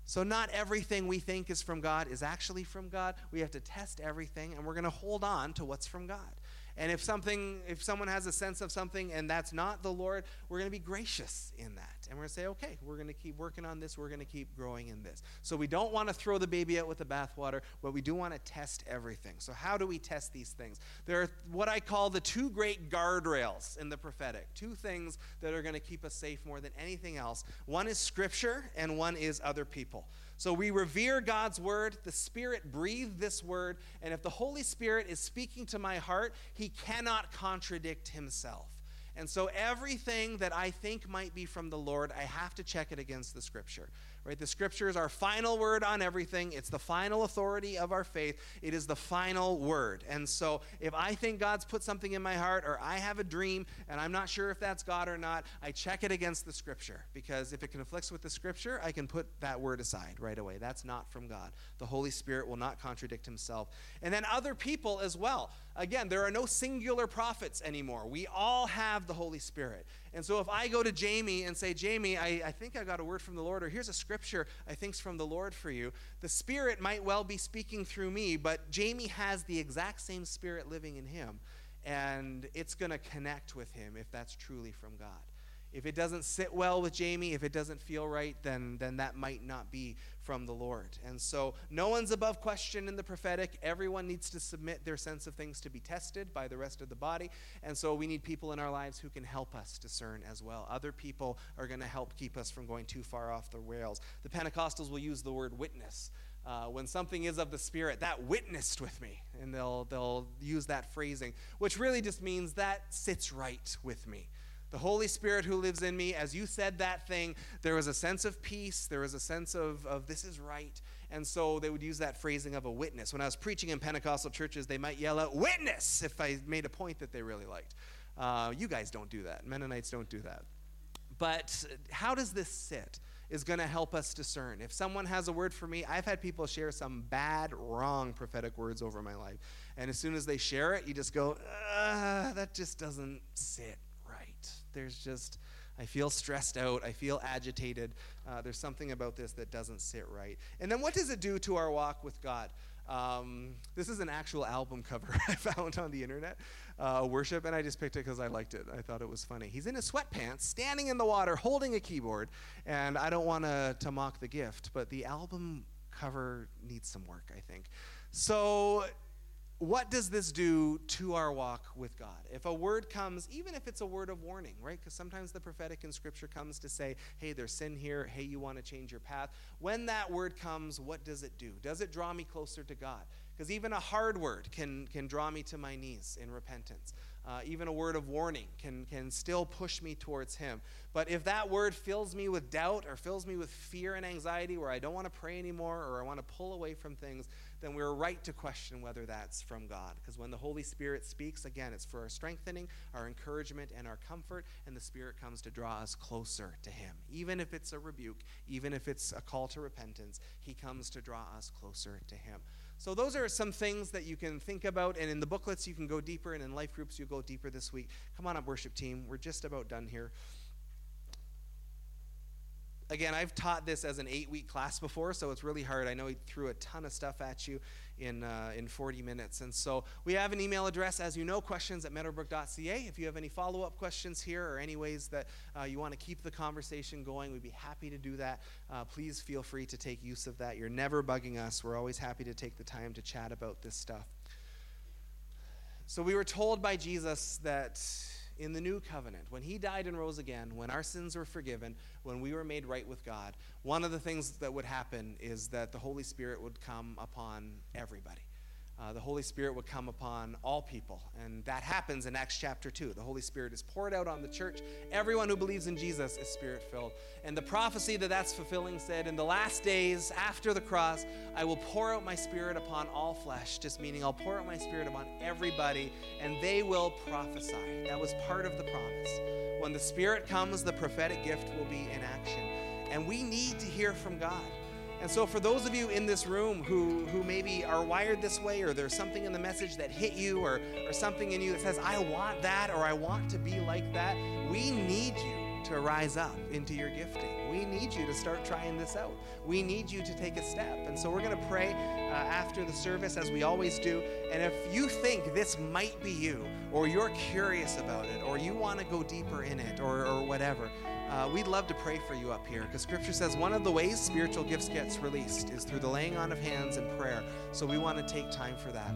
So, not everything we think is from God is actually from God. We have to test everything, and we're going to hold on to what's from God. And if something, if someone has a sense of something and that's not the Lord, we're going to be gracious in that. And we're going to say, okay, we're going to keep working on this. We're going to keep growing in this. So we don't want to throw the baby out with the bathwater, but we do want to test everything. So how do we test these things? There are what I call the two great guardrails in the prophetic. Two things that are going to keep us safe more than anything else. One is scripture and one is other people. So we revere God's word. The Spirit breathed this word. And if the Holy Spirit is speaking to my heart, he cannot contradict himself. And so everything that I think might be from the Lord, I have to check it against the scripture. Right? The scripture is our final word on everything. It's the final authority of our faith. It is the final word. And so if I think God's put something in my heart or I have a dream and I'm not sure if that's God or not, I check it against the scripture because if it conflicts with the scripture, I can put that word aside right away. That's not from God. The Holy Spirit will not contradict himself. And then other people as well. Again, there are no singular prophets anymore. We all have the Holy Spirit. And so if I go to Jamie and say, Jamie, I, I think I got a word from the Lord, or here's a scripture I think's from the Lord for you, the Spirit might well be speaking through me, but Jamie has the exact same Spirit living in him. And it's going to connect with him if that's truly from God. If it doesn't sit well with Jamie, if it doesn't feel right, then, then that might not be from the Lord. And so no one's above question in the prophetic. Everyone needs to submit their sense of things to be tested by the rest of the body. And so we need people in our lives who can help us discern as well. Other people are going to help keep us from going too far off the rails. The Pentecostals will use the word witness. Uh, when something is of the Spirit, that witnessed with me. And they'll, they'll use that phrasing, which really just means that sits right with me the Holy Spirit who lives in me, as you said that thing, there was a sense of peace, there was a sense of, of this is right. And so they would use that phrasing of a witness. When I was preaching in Pentecostal churches, they might yell out, witness, if I made a point that they really liked. Uh, you guys don't do that. Mennonites don't do that. But how does this sit? Is going to help us discern. If someone has a word for me, I've had people share some bad, wrong prophetic words over my life. And as soon as they share it, you just go, that just doesn't sit there's just, I feel stressed out. I feel agitated. Uh, there's something about this that doesn't sit right. And then what does it do to our walk with God? Um, this is an actual album cover I found on the internet, uh, worship, and I just picked it because I liked it. I thought it was funny. He's in his sweatpants, standing in the water, holding a keyboard, and I don't want to mock the gift, but the album cover needs some work, I think. So what does this do to our walk with God? If a word comes, even if it's a word of warning, right? Because sometimes the prophetic in Scripture comes to say, hey, there's sin here. Hey, you want to change your path. When that word comes, what does it do? Does it draw me closer to God? Because even a hard word can, can draw me to my knees in repentance. Uh, even a word of warning can, can still push me towards Him. But if that word fills me with doubt or fills me with fear and anxiety where I don't want to pray anymore or I want to pull away from things, then we're right to question whether that's from God. Because when the Holy Spirit speaks, again, it's for our strengthening, our encouragement, and our comfort, and the Spirit comes to draw us closer to Him. Even if it's a rebuke, even if it's a call to repentance, He comes to draw us closer to Him. So, those are some things that you can think about. And in the booklets, you can go deeper. And in life groups, you go deeper this week. Come on up, worship team. We're just about done here. Again, I've taught this as an eight week class before, so it's really hard. I know he threw a ton of stuff at you in, uh, in 40 minutes. And so we have an email address, as you know, questions at meadowbrook.ca. If you have any follow up questions here or any ways that uh, you want to keep the conversation going, we'd be happy to do that. Uh, please feel free to take use of that. You're never bugging us. We're always happy to take the time to chat about this stuff. So we were told by Jesus that in the new covenant, when he died and rose again, when our sins were forgiven, when we were made right with God, one of the things that would happen is that the Holy Spirit would come upon everybody uh, the Holy Spirit would come upon all people. And that happens in Acts chapter 2. The Holy Spirit is poured out on the church. Everyone who believes in Jesus is spirit filled. And the prophecy that that's fulfilling said, In the last days after the cross, I will pour out my spirit upon all flesh, just meaning I'll pour out my spirit upon everybody, and they will prophesy. That was part of the promise. When the Spirit comes, the prophetic gift will be in action. And we need to hear from God. And so, for those of you in this room who, who maybe are wired this way, or there's something in the message that hit you, or, or something in you that says, I want that, or I want to be like that, we need you to rise up into your gifting. We need you to start trying this out. We need you to take a step. And so, we're going to pray uh, after the service, as we always do. And if you think this might be you, or you're curious about it, or you want to go deeper in it, or, or whatever, uh, we'd love to pray for you up here because scripture says one of the ways spiritual gifts gets released is through the laying on of hands and prayer so we want to take time for that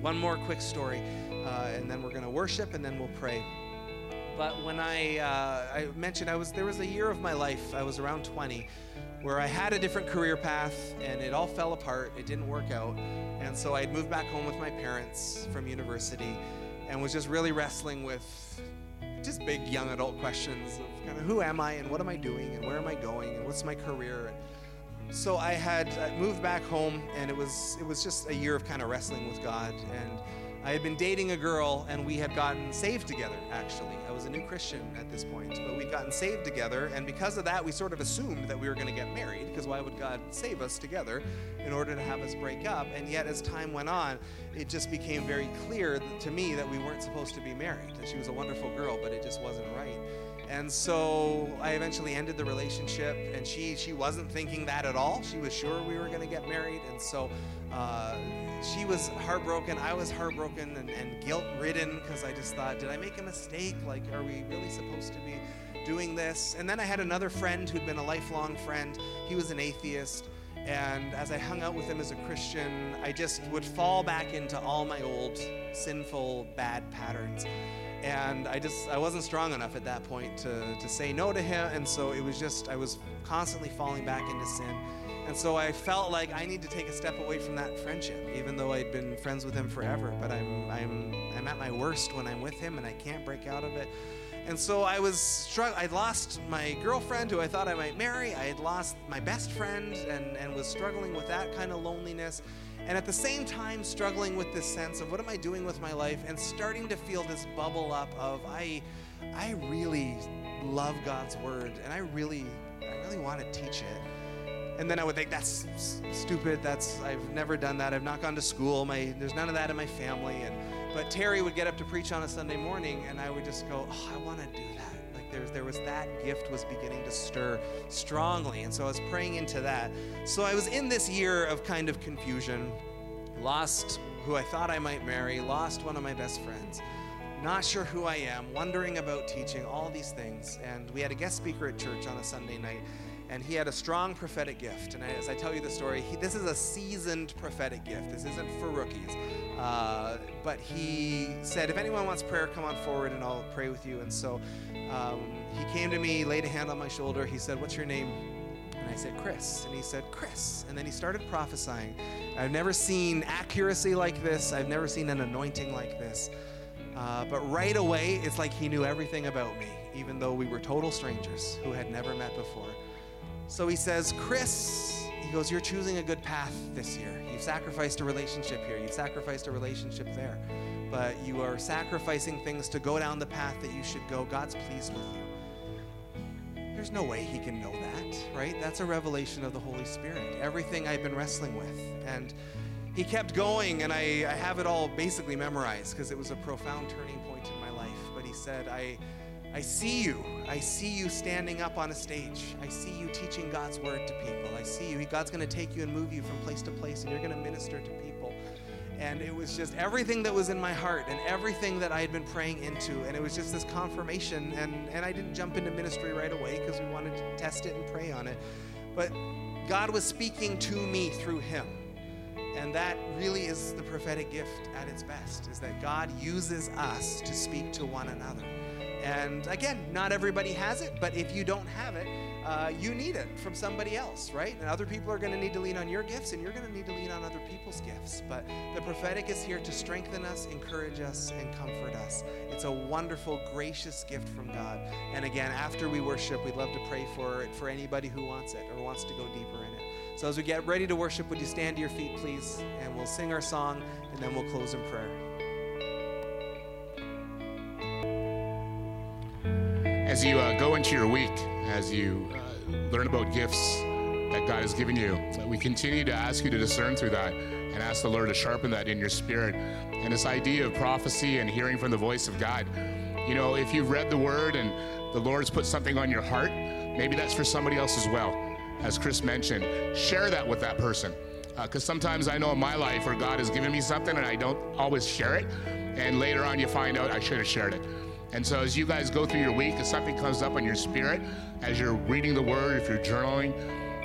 one more quick story uh, and then we're going to worship and then we'll pray but when I, uh, I mentioned I was there was a year of my life i was around 20 where i had a different career path and it all fell apart it didn't work out and so i'd moved back home with my parents from university and was just really wrestling with just big young adult questions of kind of who am I and what am I doing and where am I going and what's my career. So I had moved back home and it was it was just a year of kind of wrestling with God and I had been dating a girl and we had gotten saved together, actually. I was a new Christian at this point, but we'd gotten saved together, and because of that, we sort of assumed that we were going to get married, because why would God save us together in order to have us break up? And yet, as time went on, it just became very clear to me that we weren't supposed to be married. And she was a wonderful girl, but it just wasn't right. And so I eventually ended the relationship, and she she wasn't thinking that at all. She was sure we were going to get married, and so uh, she was heartbroken. I was heartbroken and, and guilt ridden because I just thought, did I make a mistake? Like, are we really supposed to be doing this? And then I had another friend who'd been a lifelong friend. He was an atheist. And as I hung out with him as a Christian, I just would fall back into all my old sinful, bad patterns. And I just, I wasn't strong enough at that point to, to say no to him. And so it was just, I was constantly falling back into sin. And so I felt like I need to take a step away from that friendship, even though I'd been friends with him forever. But I'm, I'm, I'm at my worst when I'm with him and I can't break out of it. And so I was struggling. I'd lost my girlfriend who I thought I might marry. I had lost my best friend and, and was struggling with that kind of loneliness. And at the same time, struggling with this sense of what am I doing with my life and starting to feel this bubble up of I, I really love God's word and I really, I really want to teach it and then I would think that's stupid. That's I've never done that. I've not gone to school. My there's none of that in my family. And but Terry would get up to preach on a Sunday morning, and I would just go, oh, I want to do that. Like there's there was that gift was beginning to stir strongly, and so I was praying into that. So I was in this year of kind of confusion, lost who I thought I might marry, lost one of my best friends not sure who I am, wondering about teaching, all these things. And we had a guest speaker at church on a Sunday night, and he had a strong prophetic gift. And as I tell you the story, he, this is a seasoned prophetic gift. This isn't for rookies. Uh, but he said, if anyone wants prayer, come on forward and I'll pray with you. And so um, he came to me, laid a hand on my shoulder. He said, What's your name? And I said, Chris. And he said, Chris. And then he started prophesying. I've never seen accuracy like this, I've never seen an anointing like this. Uh, but right away, it's like he knew everything about me, even though we were total strangers who had never met before. So he says, Chris, he goes, You're choosing a good path this year. You've sacrificed a relationship here, you've sacrificed a relationship there. But you are sacrificing things to go down the path that you should go. God's pleased with you. There's no way he can know that, right? That's a revelation of the Holy Spirit. Everything I've been wrestling with. And he kept going, and I, I have it all basically memorized because it was a profound turning point in my life. But he said, I. I see you. I see you standing up on a stage. I see you teaching God's word to people. I see you. God's going to take you and move you from place to place, and you're going to minister to people. And it was just everything that was in my heart and everything that I had been praying into. And it was just this confirmation. And, and I didn't jump into ministry right away because we wanted to test it and pray on it. But God was speaking to me through him. And that really is the prophetic gift at its best, is that God uses us to speak to one another. And again, not everybody has it, but if you don't have it, uh, you need it from somebody else, right? And other people are going to need to lean on your gifts, and you're going to need to lean on other people's gifts. But the prophetic is here to strengthen us, encourage us, and comfort us. It's a wonderful, gracious gift from God. And again, after we worship, we'd love to pray for it for anybody who wants it or wants to go deeper in it. So as we get ready to worship, would you stand to your feet, please? And we'll sing our song, and then we'll close in prayer. As you uh, go into your week, as you uh, learn about gifts that God has given you, we continue to ask you to discern through that and ask the Lord to sharpen that in your spirit. And this idea of prophecy and hearing from the voice of God. You know, if you've read the word and the Lord's put something on your heart, maybe that's for somebody else as well. As Chris mentioned, share that with that person. Because uh, sometimes I know in my life where God has given me something and I don't always share it. And later on, you find out I should have shared it. And so, as you guys go through your week, if something comes up on your spirit, as you're reading the word, if you're journaling,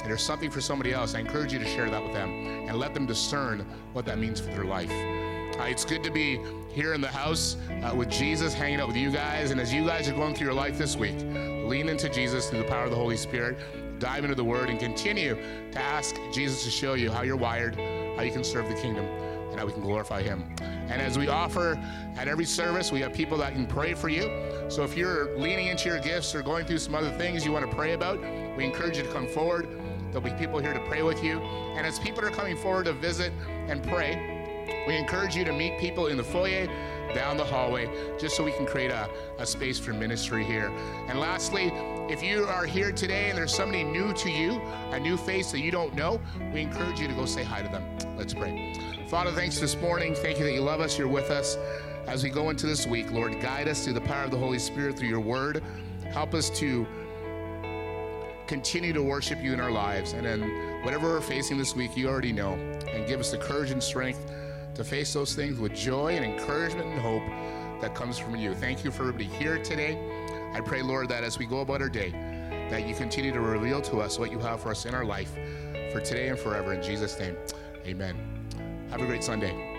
and there's something for somebody else, I encourage you to share that with them and let them discern what that means for their life. Uh, it's good to be here in the house uh, with Jesus, hanging out with you guys. And as you guys are going through your life this week, lean into Jesus through the power of the Holy Spirit, dive into the Word, and continue to ask Jesus to show you how you're wired, how you can serve the kingdom and how we can glorify Him. And as we offer at every service, we have people that can pray for you. So if you're leaning into your gifts or going through some other things you want to pray about, we encourage you to come forward. There'll be people here to pray with you. And as people are coming forward to visit and pray, we encourage you to meet people in the foyer, down the hallway, just so we can create a, a space for ministry here. And lastly, if you are here today and there's somebody new to you, a new face that you don't know, we encourage you to go say hi to them. Let's pray. Father, thanks this morning. Thank you that you love us. You're with us as we go into this week. Lord, guide us through the power of the Holy Spirit through your word. Help us to continue to worship you in our lives. And then whatever we're facing this week, you already know. And give us the courage and strength to face those things with joy and encouragement and hope that comes from you. Thank you for everybody here today. I pray, Lord, that as we go about our day, that you continue to reveal to us what you have for us in our life for today and forever. In Jesus' name, amen. Have a great Sunday.